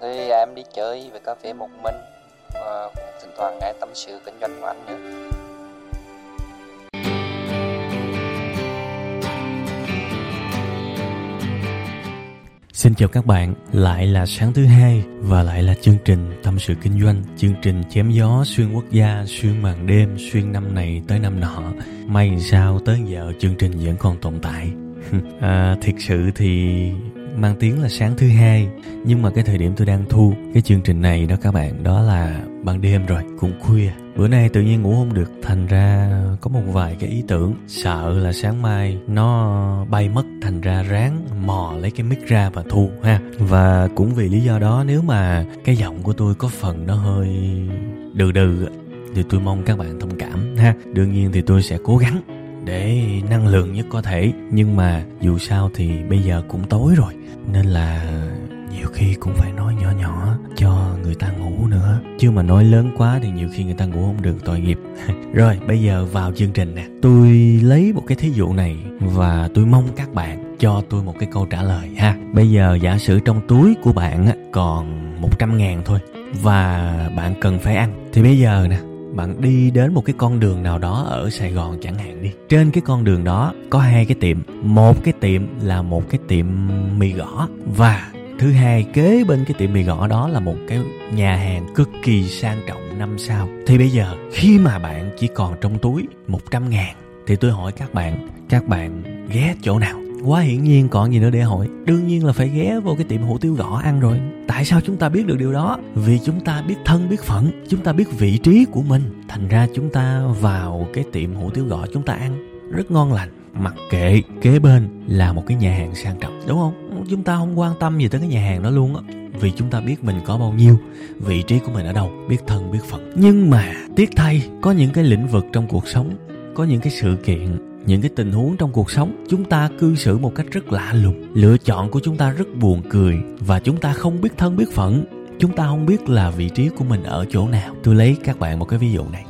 Thì à, em đi chơi về cà phê một mình và cũng thỉnh thoảng nghe tâm sự kinh doanh của anh nữa Xin chào các bạn, lại là sáng thứ hai và lại là chương trình Tâm sự Kinh doanh, chương trình chém gió xuyên quốc gia, xuyên màn đêm, xuyên năm này tới năm nọ. May sao tới giờ chương trình vẫn còn tồn tại. à, thiệt sự thì mang tiếng là sáng thứ hai. Nhưng mà cái thời điểm tôi đang thu cái chương trình này đó các bạn, đó là ban đêm rồi, cũng khuya. Bữa nay tự nhiên ngủ không được, thành ra có một vài cái ý tưởng. Sợ là sáng mai nó bay mất, thành ra ráng mò lấy cái mic ra và thu ha. Và cũng vì lý do đó, nếu mà cái giọng của tôi có phần nó hơi đừ đừ thì tôi mong các bạn thông cảm ha. Đương nhiên thì tôi sẽ cố gắng để năng lượng nhất có thể. Nhưng mà dù sao thì bây giờ cũng tối rồi, nên là nhiều khi cũng phải nói nhỏ nhỏ cho người ta ngủ nữa. Chứ mà nói lớn quá thì nhiều khi người ta ngủ không được, tội nghiệp. Rồi, bây giờ vào chương trình nè. Tôi lấy một cái thí dụ này và tôi mong các bạn cho tôi một cái câu trả lời ha. Bây giờ giả sử trong túi của bạn còn 100 ngàn thôi và bạn cần phải ăn. Thì bây giờ nè bạn đi đến một cái con đường nào đó ở Sài Gòn chẳng hạn đi. Trên cái con đường đó có hai cái tiệm. Một cái tiệm là một cái tiệm mì gõ và thứ hai kế bên cái tiệm mì gõ đó là một cái nhà hàng cực kỳ sang trọng năm sao. Thì bây giờ khi mà bạn chỉ còn trong túi 100 ngàn thì tôi hỏi các bạn, các bạn ghé chỗ nào? Quá hiển nhiên còn gì nữa để hỏi. Đương nhiên là phải ghé vô cái tiệm hủ tiếu gõ ăn rồi. Tại sao chúng ta biết được điều đó? Vì chúng ta biết thân, biết phận. Chúng ta biết vị trí của mình. Thành ra chúng ta vào cái tiệm hủ tiếu gõ chúng ta ăn. Rất ngon lành. Mặc kệ, kế bên là một cái nhà hàng sang trọng. Đúng không? Chúng ta không quan tâm gì tới cái nhà hàng đó luôn á. Vì chúng ta biết mình có bao nhiêu, vị trí của mình ở đâu, biết thân, biết phận. Nhưng mà tiếc thay, có những cái lĩnh vực trong cuộc sống, có những cái sự kiện những cái tình huống trong cuộc sống, chúng ta cư xử một cách rất lạ lùng. Lựa chọn của chúng ta rất buồn cười và chúng ta không biết thân biết phận. Chúng ta không biết là vị trí của mình ở chỗ nào. Tôi lấy các bạn một cái ví dụ này.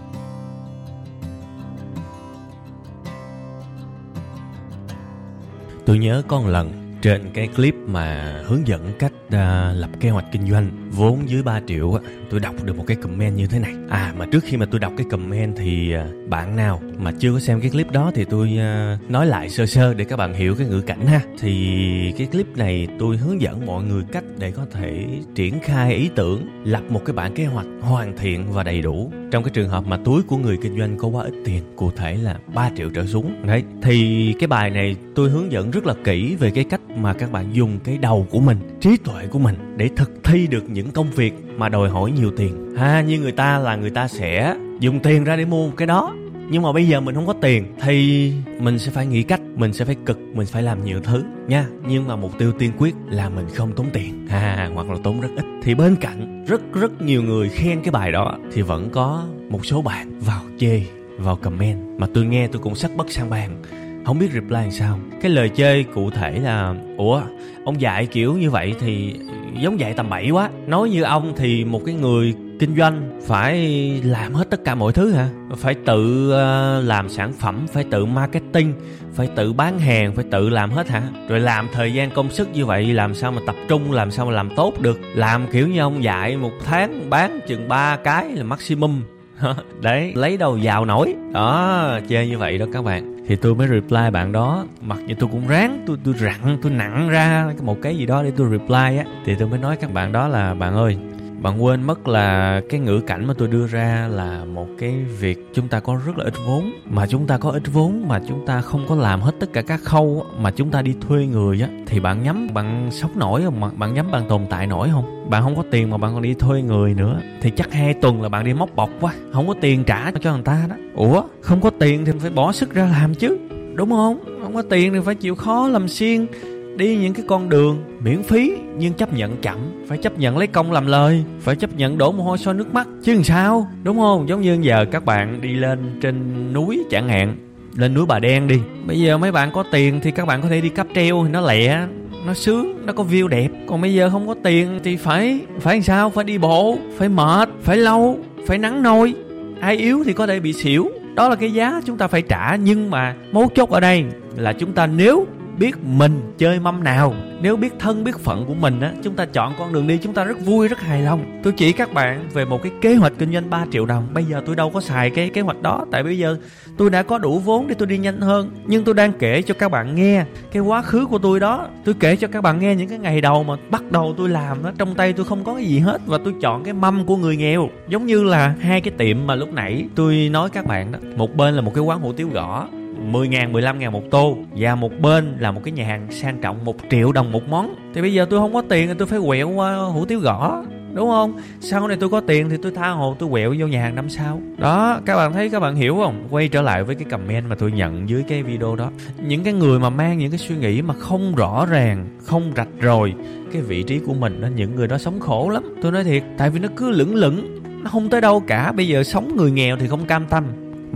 Tôi nhớ có một lần trên cái clip mà hướng dẫn cách à, lập kế hoạch kinh doanh vốn dưới 3 triệu á tôi đọc được một cái comment như thế này. À mà trước khi mà tôi đọc cái comment thì à, bạn nào mà chưa có xem cái clip đó thì tôi à, nói lại sơ sơ để các bạn hiểu cái ngữ cảnh ha. Thì cái clip này tôi hướng dẫn mọi người cách để có thể triển khai ý tưởng lập một cái bản kế hoạch hoàn thiện và đầy đủ. Trong cái trường hợp mà túi của người kinh doanh có quá ít tiền cụ thể là 3 triệu trở xuống. Đấy thì cái bài này tôi hướng dẫn rất là kỹ về cái cách mà các bạn dùng cái đầu của mình trí tuệ của mình để thực thi được những công việc mà đòi hỏi nhiều tiền. Ha, như người ta là người ta sẽ dùng tiền ra để mua cái đó. Nhưng mà bây giờ mình không có tiền thì mình sẽ phải nghĩ cách, mình sẽ phải cực, mình phải làm nhiều thứ nha. Nhưng mà mục tiêu tiên quyết là mình không tốn tiền. Ha, hoặc là tốn rất ít. Thì bên cạnh rất rất nhiều người khen cái bài đó, thì vẫn có một số bạn vào chê, vào comment. Mà tôi nghe tôi cũng sắc bất sang bàn không biết reply làm sao. Cái lời chơi cụ thể là, ủa, ông dạy kiểu như vậy thì giống dạy tầm bậy quá. Nói như ông thì một cái người kinh doanh phải làm hết tất cả mọi thứ hả? Phải tự ờ, làm sản phẩm, phải tự marketing, phải tự bán hàng, phải tự làm hết hả? Rồi làm thời gian công sức như vậy làm sao mà tập trung, làm sao mà làm tốt được? Làm kiểu như ông dạy một tháng bán chừng ba cái là maximum. Đấy, lấy đầu giàu nổi? Đó, chơi như vậy đó các bạn thì tôi mới reply bạn đó. Mặc dù tôi cũng ráng, tôi tôi rặn, tôi nặng ra một cái gì đó để tôi reply á. Thì tôi mới nói các bạn đó là, bạn ơi bạn quên mất là cái ngữ cảnh mà tôi đưa ra là một cái việc chúng ta có rất là ít vốn. Mà chúng ta có ít vốn mà chúng ta không có làm hết tất cả các khâu mà chúng ta đi thuê người á, thì bạn nhắm, bạn sống nổi không? Bạn nhắm bạn tồn tại nổi không? Bạn không có tiền mà bạn còn đi thuê người nữa, thì chắc hai tuần là bạn đi móc bọc quá, không có tiền trả cho người ta đó. Ủa, không có tiền thì phải bỏ sức ra làm chứ, đúng không? Không có tiền thì phải chịu khó làm xiên đi những cái con đường miễn phí nhưng chấp nhận chậm. Phải chấp nhận lấy công làm lời, phải chấp nhận đổ mồ hôi soi nước mắt. Chứ làm sao? Đúng không? Giống như giờ các bạn đi lên trên núi chẳng hạn, lên núi bà đen đi. Bây giờ mấy bạn có tiền thì các bạn có thể đi cáp treo thì nó lẹ, nó sướng, nó có view đẹp. Còn bây giờ không có tiền thì phải phải làm sao? Phải đi bộ, phải mệt, phải lâu, phải nắng nôi. Ai yếu thì có thể bị xỉu. Đó là cái giá chúng ta phải trả, nhưng mà mấu chốt ở đây là chúng ta nếu biết mình chơi mâm nào. Nếu biết thân, biết phận của mình á, chúng ta chọn con đường đi, chúng ta rất vui, rất hài lòng. Tôi chỉ các bạn về một cái kế hoạch kinh doanh 3 triệu đồng. Bây giờ tôi đâu có xài cái kế hoạch đó, tại bây giờ tôi đã có đủ vốn để tôi đi nhanh hơn. Nhưng tôi đang kể cho các bạn nghe cái quá khứ của tôi đó. Tôi kể cho các bạn nghe những cái ngày đầu mà bắt đầu tôi làm đó trong tay tôi không có cái gì hết và tôi chọn cái mâm của người nghèo. Giống như là hai cái tiệm mà lúc nãy tôi nói các bạn đó. Một bên là một cái quán hủ tiếu gõ 10 ngàn, 15 ngàn một tô. Và một bên là một cái nhà hàng sang trọng một triệu đồng một món. Thì bây giờ tôi không có tiền thì tôi phải quẹo qua hủ tiếu gõ Đúng không? Sau này tôi có tiền thì tôi tha hồ tôi quẹo vô nhà hàng năm sau. Đó, các bạn thấy các bạn hiểu không? Quay trở lại với cái comment mà tôi nhận dưới cái video đó. Những cái người mà mang những cái suy nghĩ mà không rõ ràng, không rạch rồi Cái vị trí của mình đó, những người đó sống khổ lắm. Tôi nói thiệt, tại vì nó cứ lững lững Nó không tới đâu cả. Bây giờ sống người nghèo thì không cam tâm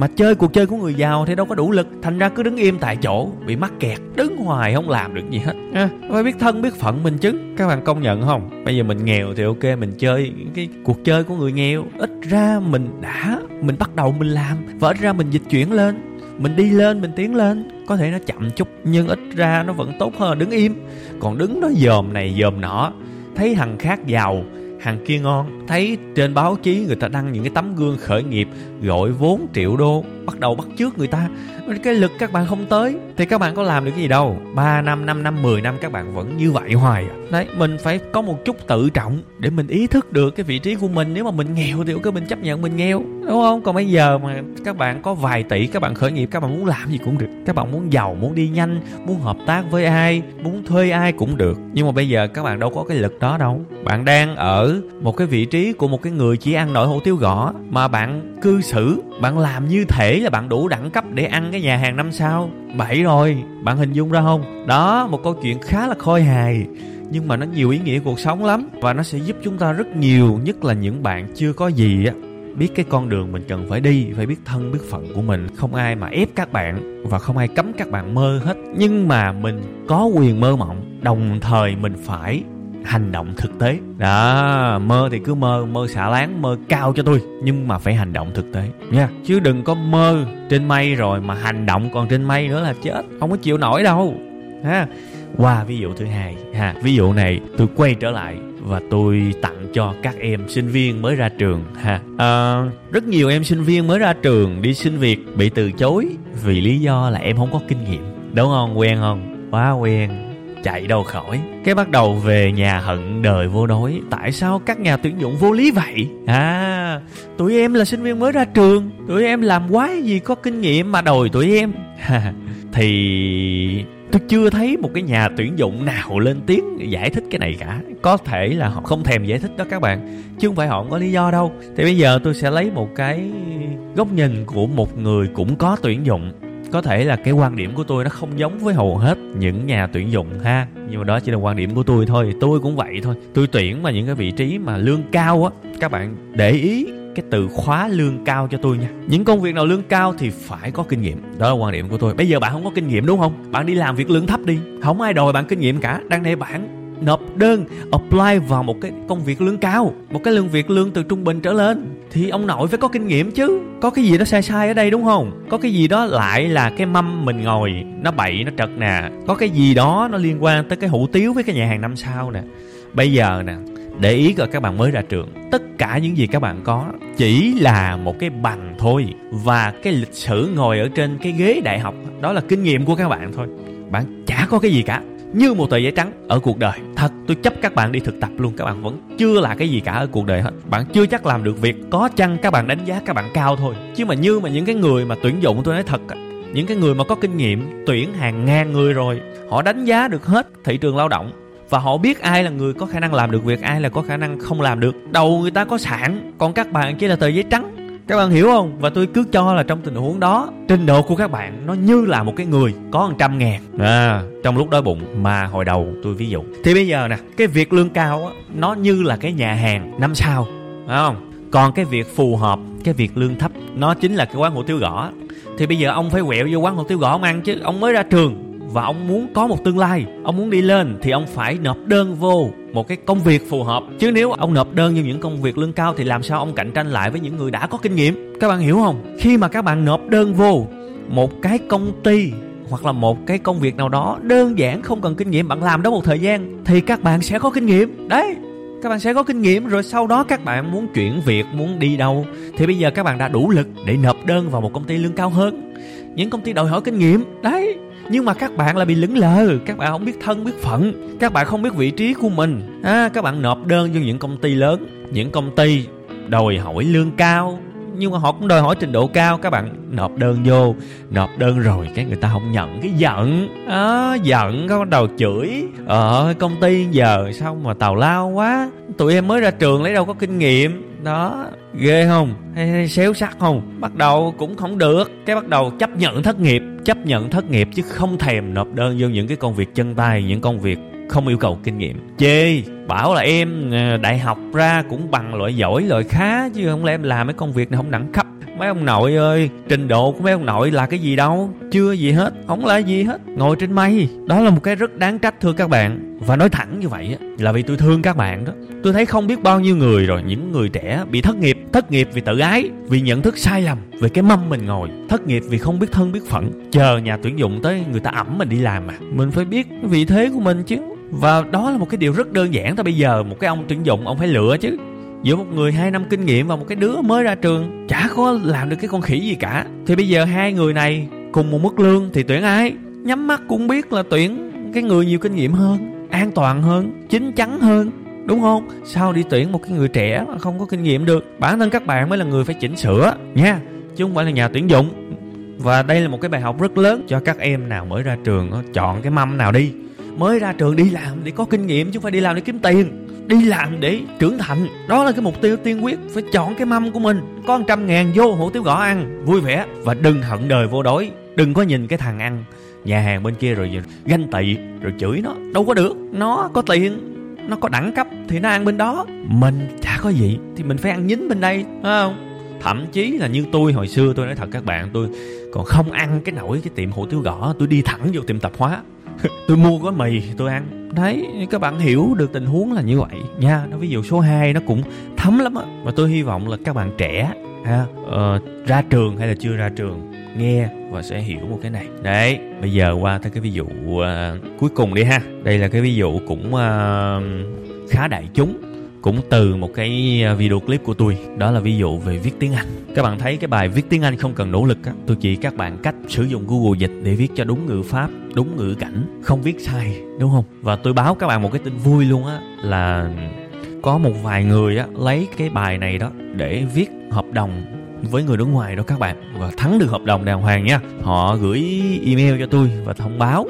mà chơi cuộc chơi của người giàu thì đâu có đủ lực. Thành ra cứ đứng im tại chỗ bị mắc kẹt đứng hoài không làm được gì hết. À, phải biết thân biết phận mình chứ. Các bạn công nhận không? Bây giờ mình nghèo thì ok mình chơi cái cuộc chơi của người nghèo. Ít ra mình đã mình bắt đầu mình làm. Và ít ra mình dịch chuyển lên. Mình đi lên mình tiến lên. Có thể nó chậm chút nhưng ít ra nó vẫn tốt hơn. Đứng im. Còn đứng đó dòm này dòm nọ. Thấy thằng khác giàu hàng kia ngon. Thấy trên báo chí người ta đăng những cái tấm gương khởi nghiệp gọi vốn triệu đô, bắt đầu bắt trước người ta. Cái lực các bạn không tới, thì các bạn có làm được cái gì đâu. 3 năm 5 năm 10 năm các bạn vẫn như vậy hoài à. đấy, mình phải có một chút tự trọng để mình ý thức được cái vị trí của mình. Nếu mà mình nghèo thì ok, mình chấp nhận mình nghèo, đúng không? Còn bây giờ mà các bạn có vài tỷ, các bạn khởi nghiệp, các bạn muốn làm gì cũng được. Các bạn muốn giàu, muốn đi nhanh, muốn hợp tác với ai, muốn thuê ai cũng được. Nhưng mà bây giờ các bạn đâu có cái lực đó đâu. Bạn đang ở một cái vị trí của một cái người chỉ ăn nổi hủ tiếu gõ, mà bạn cư xử, bạn làm như thể là bạn đủ đẳng cấp để ăn cái nhà hàng năm sao? Bảy rồi, bạn hình dung ra không? Đó, một câu chuyện khá là khôi hài, nhưng mà nó nhiều ý nghĩa cuộc sống lắm, và nó sẽ giúp chúng ta rất nhiều, nhất là những bạn chưa có gì á. Biết cái con đường mình cần phải đi, phải biết thân, biết phận của mình, không ai mà ép các bạn và không ai cấm các bạn mơ hết. Nhưng mà mình có quyền mơ mộng, đồng thời mình phải hành động thực tế. Đó mơ thì cứ mơ mơ xả láng mơ cao cho tôi nhưng mà phải hành động thực tế. Nha. Chứ đừng có mơ trên mây rồi mà hành động còn trên mây nữa là chết không có chịu nổi đâu. Ha. Qua ví dụ thứ hai ha. Ví dụ này tôi quay trở lại và tôi tặng cho các em sinh viên mới ra trường ha. À, rất nhiều em sinh viên mới ra trường đi xin việc bị từ chối vì lý do là em không có kinh nghiệm. Đúng không? Quen không? Quá quen chạy đâu khỏi. Cái bắt đầu về nhà hận đời vô đối. Tại sao các nhà tuyển dụng vô lý vậy? À tụi em là sinh viên mới ra trường. Tụi em làm quái gì có kinh nghiệm mà đòi tụi em? Thì tôi chưa thấy một cái nhà tuyển dụng nào lên tiếng giải thích cái này cả. Có thể là họ không thèm giải thích đó các bạn. Chứ không phải họ không có lý do đâu. Thì bây giờ tôi sẽ lấy một cái góc nhìn của một người cũng có tuyển dụng có thể là cái quan điểm của tôi nó không giống với hầu hết những nhà tuyển dụng ha. Nhưng mà đó chỉ là quan điểm của tôi thôi, tôi cũng vậy thôi. Tôi tuyển mà những cái vị trí mà lương cao á, các bạn để ý cái từ khóa lương cao cho tôi nha. Những công việc nào lương cao thì phải có kinh nghiệm. Đó là quan điểm của tôi. Bây giờ bạn không có kinh nghiệm đúng không? Bạn đi làm việc lương thấp đi. Không ai đòi bạn kinh nghiệm cả. Đang đây bạn nộp đơn, apply vào một cái công việc lương cao, một cái lương việc lương từ trung bình trở lên. Thì ông nội phải có kinh nghiệm chứ. Có cái gì đó sai sai ở đây đúng không? Có cái gì đó lại là cái mâm mình ngồi, nó bậy, nó trật nè. Có cái gì đó nó liên quan tới cái hủ tiếu với cái nhà hàng năm sao nè. Bây giờ nè, để ý coi các bạn mới ra trường, tất cả những gì các bạn có chỉ là một cái bằng thôi. Và cái lịch sử ngồi ở trên cái ghế đại học, đó là kinh nghiệm của các bạn thôi. Bạn chả có cái gì cả như một tờ giấy trắng ở cuộc đời. Thật, tôi chấp các bạn đi thực tập luôn, các bạn vẫn chưa là cái gì cả ở cuộc đời hết. Bạn chưa chắc làm được việc, có chăng các bạn đánh giá các bạn cao thôi. Chứ mà như mà những cái người mà tuyển dụng, tôi nói thật những cái người mà có kinh nghiệm tuyển hàng ngàn người rồi, họ đánh giá được hết thị trường lao động. Và họ biết ai là người có khả năng làm được việc, ai là có khả năng không làm được. Đầu người ta có sẵn, còn các bạn chỉ là tờ giấy trắng các bạn hiểu không? Và tôi cứ cho là trong tình huống đó trình độ của các bạn nó như là một cái người có một trăm ngàn. À, trong lúc đói bụng mà hồi đầu tôi ví dụ. Thì bây giờ nè cái việc lương cao á nó như là cái nhà hàng năm sao. Phải không? Còn cái việc phù hợp cái việc lương thấp nó chính là cái quán hủ tiếu gõ. Thì bây giờ ông phải quẹo vô quán hủ tiếu gõ ông ăn chứ ông mới ra trường. Và ông muốn có một tương lai ông muốn đi lên thì ông phải nộp đơn vô một cái công việc phù hợp. Chứ nếu ông nộp đơn như những công việc lương cao thì làm sao ông cạnh tranh lại với những người đã có kinh nghiệm? Các bạn hiểu không? Khi mà các bạn nộp đơn vô, một cái công ty hoặc là một cái công việc nào đó đơn giản không cần kinh nghiệm, bạn làm đó một thời gian thì các bạn sẽ có kinh nghiệm. Đấy, các bạn sẽ có kinh nghiệm rồi sau đó các bạn muốn chuyển việc, muốn đi đâu thì bây giờ các bạn đã đủ lực để nộp đơn vào một công ty lương cao hơn. Những công ty đòi hỏi kinh nghiệm. Đấy nhưng mà các bạn là bị lững lờ các bạn không biết thân biết phận các bạn không biết vị trí của mình. À, các bạn nộp đơn cho những công ty lớn những công ty đòi hỏi lương cao nhưng mà họ cũng đòi hỏi trình độ cao. Các bạn nộp đơn vô nộp đơn rồi cái người ta không nhận cái giận. À, giận có bắt đầu chửi. Ờ công ty giờ sao mà tào lao quá. Tụi em mới ra trường lấy đâu có kinh nghiệm đó. Ghê không? Hay, hay xéo sắc không? Bắt đầu cũng không được. Cái bắt đầu chấp nhận thất nghiệp chấp nhận thất nghiệp chứ không thèm nộp đơn vô những cái công việc chân tay những công việc không yêu cầu kinh nghiệm. Chê bảo là em ờ, đại học ra cũng bằng loại giỏi loại khá chứ không lẽ em làm mấy công việc này không đẳng cấp mấy ông nội ơi, trình độ của mấy ông nội là cái gì đâu? Chưa gì hết, không là gì hết. Ngồi trên mây, đó là một cái rất đáng trách, thưa các bạn. Và nói thẳng như vậy là vì tôi thương các bạn đó. Tôi thấy không biết bao nhiêu người rồi, những người trẻ bị thất nghiệp thất nghiệp vì tự ái, vì nhận thức sai lầm về cái mâm mình ngồi, thất nghiệp vì không biết thân, biết phận. Chờ nhà tuyển dụng tới, người ta ẩm mình đi làm mà mình phải biết vị thế của mình chứ. Và đó là một cái điều rất đơn giản thôi, bây giờ một cái ông tuyển dụng, ông phải lựa chứ giữa một người hai năm kinh nghiệm và một cái đứa mới ra trường, chả có làm được cái con khỉ gì cả. Thì bây giờ hai người này cùng một mức lương thì tuyển ai? Nhắm mắt cũng biết là tuyển cái người nhiều kinh nghiệm hơn, an toàn hơn, chín chắn hơn, đúng không? Sao đi tuyển một cái người trẻ mà không có kinh nghiệm được, bản thân các bạn mới là người phải chỉnh sửa, nha. Chứ không phải là nhà tuyển dụng. Và đây là một cái bài học rất lớn cho các em nào mới ra trường chọn cái mâm nào đi. Mới ra trường đi làm để có kinh nghiệm chứ không phải đi làm để kiếm tiền đi làm để trưởng thành, đó là cái mục tiêu tiên quyết, phải chọn cái mâm của mình. Có trăm ngàn vô hủ tiếu gõ ăn, vui vẻ và đừng hận đời vô đói đừng có nhìn cái thằng ăn nhà hàng bên kia rồi ganh tị, rồi chửi nó. Đâu có được, nó có tiền, nó có đẳng cấp thì nó ăn bên đó. Mình chả có gì, thì mình phải ăn nhín bên đây, phải không? Thậm chí là như tôi, hồi xưa tôi nói thật các bạn, tôi còn không ăn cái nổi cái tiệm hủ tiếu gõ, tôi đi thẳng vô tiệm tạp hóa tôi mua gói mì tôi ăn. Đấy các bạn hiểu được tình huống là như vậy nha. Nó ví dụ số 2 nó cũng thấm lắm á. Và tôi hy vọng là các bạn trẻ ha uh, ra trường hay là chưa ra trường nghe và sẽ hiểu một cái này. Đấy bây giờ qua tới cái ví dụ uh, cuối cùng đi ha. Đây là cái ví dụ cũng uh, khá đại chúng cũng từ một cái à, video clip của tôi. Đó là ví dụ về viết tiếng Anh. Các bạn thấy cái bài viết tiếng Anh không cần nỗ lực á, tôi chỉ các bạn cách sử dụng Google dịch để viết cho đúng ngữ pháp, đúng ngữ cảnh, không viết sai, đúng không? Và tôi báo các bạn một cái tin vui luôn á, là có một vài người á, lấy cái bài này đó để viết hợp đồng với người nước ngoài đó các bạn. Và thắng được hợp đồng đàng hoàng nha. Họ gửi email cho tôi và thông báo.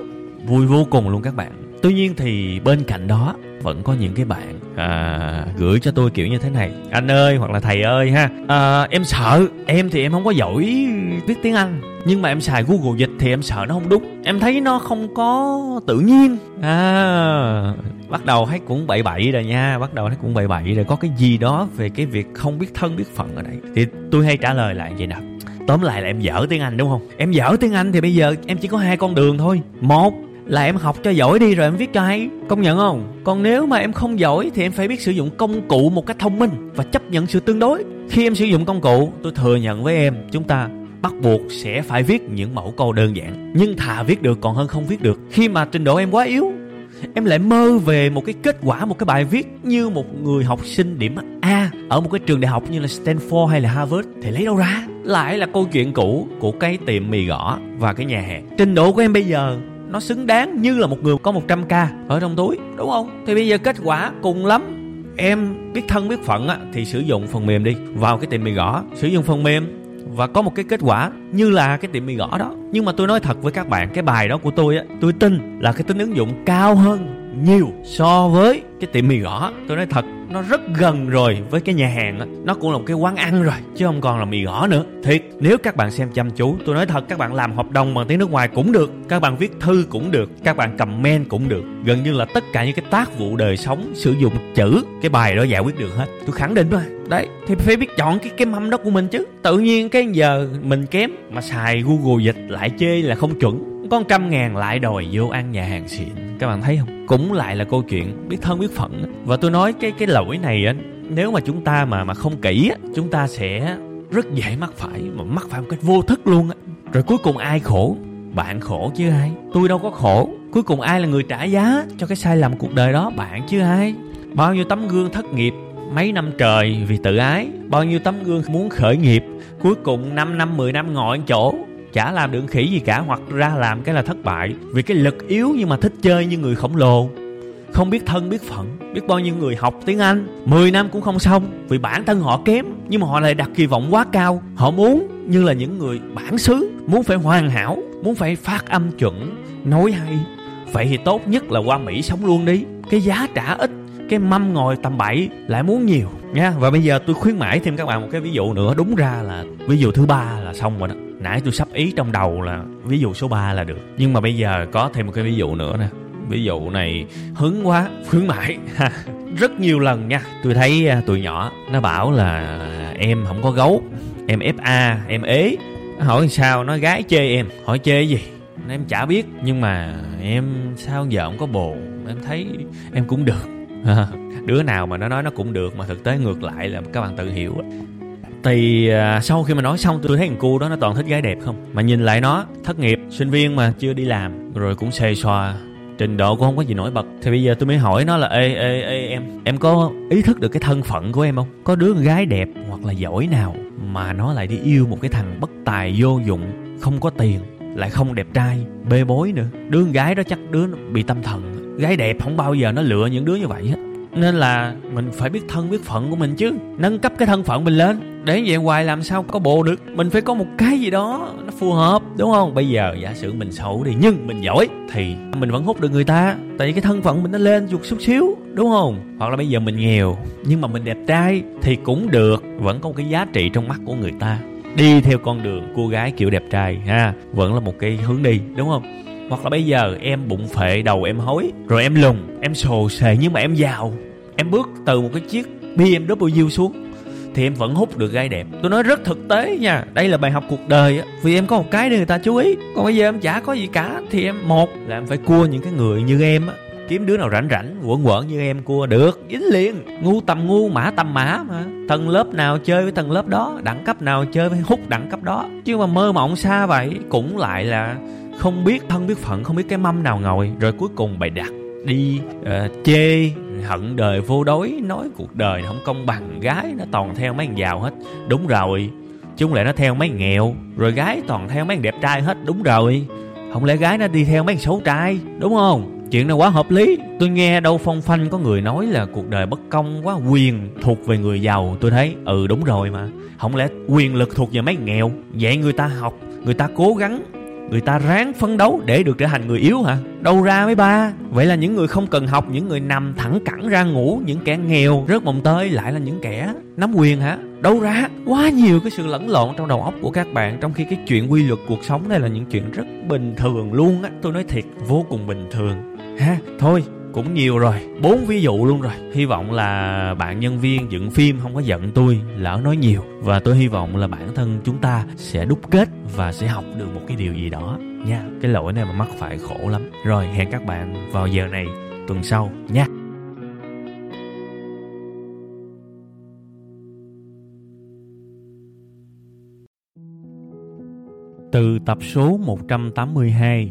Vui vô cùng luôn các bạn. Tuy nhiên thì bên cạnh đó vẫn có những cái bạn à, gửi cho tôi kiểu như thế này. Anh ơi hoặc là thầy ơi ha. À, em sợ em thì em không có giỏi viết tiếng anh. Nhưng mà em xài google dịch thì em sợ nó không đúng. Em thấy nó không có tự nhiên. À bắt đầu thấy cũng bậy bậy rồi nha bắt đầu thấy cũng bậy bậy rồi. Có cái gì đó về cái việc không biết thân biết phận ở đây. Thì tôi hay trả lời lại vậy nè. Tóm lại là em dở tiếng anh đúng không? Em dở tiếng anh thì bây giờ em chỉ có hai con đường thôi. Một là em học cho giỏi đi rồi em viết cho hay. Công nhận không? Còn nếu mà em không giỏi thì em phải biết sử dụng công cụ một cách thông minh và chấp nhận sự tương đối. Khi em sử dụng công cụ, tôi thừa nhận với em, chúng ta bắt buộc sẽ phải viết những mẫu câu đơn giản. Nhưng thà viết được còn hơn không viết được. Khi mà trình độ em quá yếu, em lại mơ về một cái kết quả, một cái bài viết như một người học sinh điểm A ở một cái trường đại học như là Stanford hay là Harvard. Thì lấy đâu ra? Lại là câu chuyện cũ của cái tiệm mì gõ và cái nhà hàng. Trình độ của em bây giờ nó xứng đáng như là một người có 100k ở trong túi, đúng không? Thì bây giờ kết quả cùng lắm. Em biết thân biết phận á, thì sử dụng phần mềm đi. Vào cái tiệm mì gõ, sử dụng phần mềm và có một cái kết quả như là cái tiệm mì gõ đó. Nhưng mà tôi nói thật với các bạn, cái bài đó của tôi á, tôi tin là cái tính ứng dụng cao hơn nhiều so với cái tiệm mì gõ. Tôi nói thật nó rất gần rồi với cái nhà hàng đó, nó cũng là một cái quán ăn rồi chứ không còn là mì gõ nữa. Thiệt nếu các bạn xem chăm chú tôi nói thật các bạn làm hợp đồng bằng tiếng nước ngoài cũng được các bạn viết thư cũng được các bạn comment cũng được. Gần như là tất cả những cái tác vụ đời sống sử dụng chữ cái bài đó giải quyết được hết. Tôi khẳng định thôi. đấy thì phải biết chọn cái cái mâm đó của mình chứ. Tự nhiên cái giờ mình kém mà xài google dịch lại chê là không chuẩn con trăm ngàn lại đòi vô ăn nhà hàng xịn. Các bạn thấy không? Cũng lại là câu chuyện biết thân biết phận và tôi nói cái cái lỗi này á, nếu mà chúng ta mà mà không kỹ á, chúng ta sẽ rất dễ mắc phải, mà mắc phải một cách vô thức luôn á. Rồi cuối cùng ai khổ? Bạn khổ chứ ai? Tôi đâu có khổ. Cuối cùng ai là người trả giá cho cái sai lầm cuộc đời đó? Bạn chứ ai? Bao nhiêu tấm gương thất nghiệp mấy năm trời vì tự ái? Bao nhiêu tấm gương muốn khởi nghiệp? Cuối cùng 5 năm 10 năm ngồi chỗ chả làm được khỉ gì cả, hoặc ra làm cái là thất bại. Vì cái lực yếu nhưng mà thích chơi như người khổng lồ. Không biết thân, biết phận, biết bao nhiêu người học tiếng anh. 10 năm cũng không xong, vì bản thân họ kém, nhưng mà họ lại đặt kỳ vọng quá cao. Họ muốn như là những người bản xứ, muốn phải hoàn hảo, muốn phải phát âm chuẩn, nói hay. Vậy thì tốt nhất là qua mỹ sống luôn đi. Cái giá trả ít cái mâm ngồi tầm bậy lại muốn nhiều, nha. Và bây giờ tôi khuyến mãi thêm các bạn một cái ví dụ nữa. Đúng ra là ví dụ thứ ba là xong rồi đó. Nãy tôi sắp ý trong đầu là ví dụ số 3 là được. Nhưng mà bây giờ có thêm một cái ví dụ nữa nè. Ví dụ này hứng quá, khuyến mãi. Rất nhiều lần nha. Tôi thấy à, tụi nhỏ nó bảo là em không có gấu, em fa em ế. Hỏi sao, nó gái chê em. Hỏi chê gì? Em chả biết. Nhưng mà em sao giờ không có bồ? Em thấy em cũng được. đứa nào mà nó nói nó cũng được, mà thực tế ngược lại là các bạn tự hiểu thì à, sau khi mà nói xong, tôi thấy thằng cu đó nó toàn thích gái đẹp không? Mà nhìn lại nó, thất nghiệp, sinh viên mà chưa đi làm, rồi cũng xề xòa, trình độ cũng không có gì nổi bật. Thì bây giờ tôi mới hỏi nó là, ê ê ê, em em có ý thức được cái thân phận của em không? Có đứa gái đẹp hoặc là giỏi nào mà nó lại đi yêu một cái thằng bất tài vô dụng, không có tiền, lại không đẹp trai, bê bối nữa? Đứa con gái đó chắc đứa nó bị tâm thần gái đẹp không bao giờ nó lựa những đứa như vậy hết. Nên là mình phải biết thân biết phận của mình chứ. Nâng cấp cái thân phận mình lên. Để vậy hoài làm sao có bộ được. Mình phải có một cái gì đó nó phù hợp đúng không? Bây giờ giả sử mình xấu đi nhưng mình giỏi thì mình vẫn hút được người ta. Tại vì cái thân phận mình nó lên chút chút xíu đúng không? Hoặc là bây giờ mình nghèo nhưng mà mình đẹp trai thì cũng được. Vẫn có một cái giá trị trong mắt của người ta. Đi theo con đường cô gái kiểu đẹp trai ha. Vẫn là một cái hướng đi đúng không hoặc là bây giờ em bụng phệ, đầu em hối, rồi em lùn, em sồ sề nhưng mà em giàu. Em bước từ một cái chiếc BMW xuống, thì em vẫn hút được gai đẹp. Tôi nói rất thực tế nha, đây là bài học cuộc đời á. Vì em có một cái để người ta chú ý, còn bây giờ em chả có gì cả, thì em, một là em phải cua những cái người như em á. Kiếm đứa nào rảnh rảnh, quẩn quẩn như em cua được, dính liền. Ngu tầm ngu, mã tầm mã mà. Tầng lớp nào chơi với tầng lớp đó, đẳng cấp nào chơi với hút đẳng cấp đó. Chứ mà mơ mộng xa vậy, cũng lại là không biết thân biết phận không biết cái mâm nào ngồi. Rồi cuối cùng bày đặt đi uh, chê hận đời vô đối nói cuộc đời không công bằng. Gái nó toàn theo mấy thằng giàu hết. Đúng rồi chúng lại nó theo mấy thằng nghèo? Rồi gái toàn theo mấy thằng đẹp trai hết. Đúng rồi không lẽ gái nó đi theo mấy thằng xấu trai? Đúng không? Chuyện này quá hợp lý. Tôi nghe đâu phong phanh có người nói là cuộc đời bất công quá quyền thuộc về người giàu. Tôi thấy ừ đúng rồi mà. Không lẽ quyền lực thuộc về mấy nghèo? Vậy người ta học người ta cố gắng người ta ráng phấn đấu để được trở thành người yếu hả? Đâu ra mấy ba. Vậy là những người không cần học, những người nằm thẳng cẳng ra ngủ, những kẻ nghèo rớt mồng tơi lại là những kẻ nắm quyền hả? Đâu ra. Quá nhiều cái sự lẫn lộn trong đầu óc của các bạn trong khi cái chuyện quy luật cuộc sống này là những chuyện rất bình thường luôn á. Tôi nói thiệt, vô cùng bình thường. Ha, thôi cũng nhiều rồi, bốn ví dụ luôn rồi. Hy vọng là bạn nhân viên dựng phim không có giận tôi, lỡ nói nhiều. Và tôi hy vọng là bản thân chúng ta sẽ đúc kết và sẽ học được một cái điều gì đó nha. Cái lỗi này mà mắc phải khổ lắm. Rồi, hẹn các bạn vào giờ này tuần sau nha. Từ tập số 182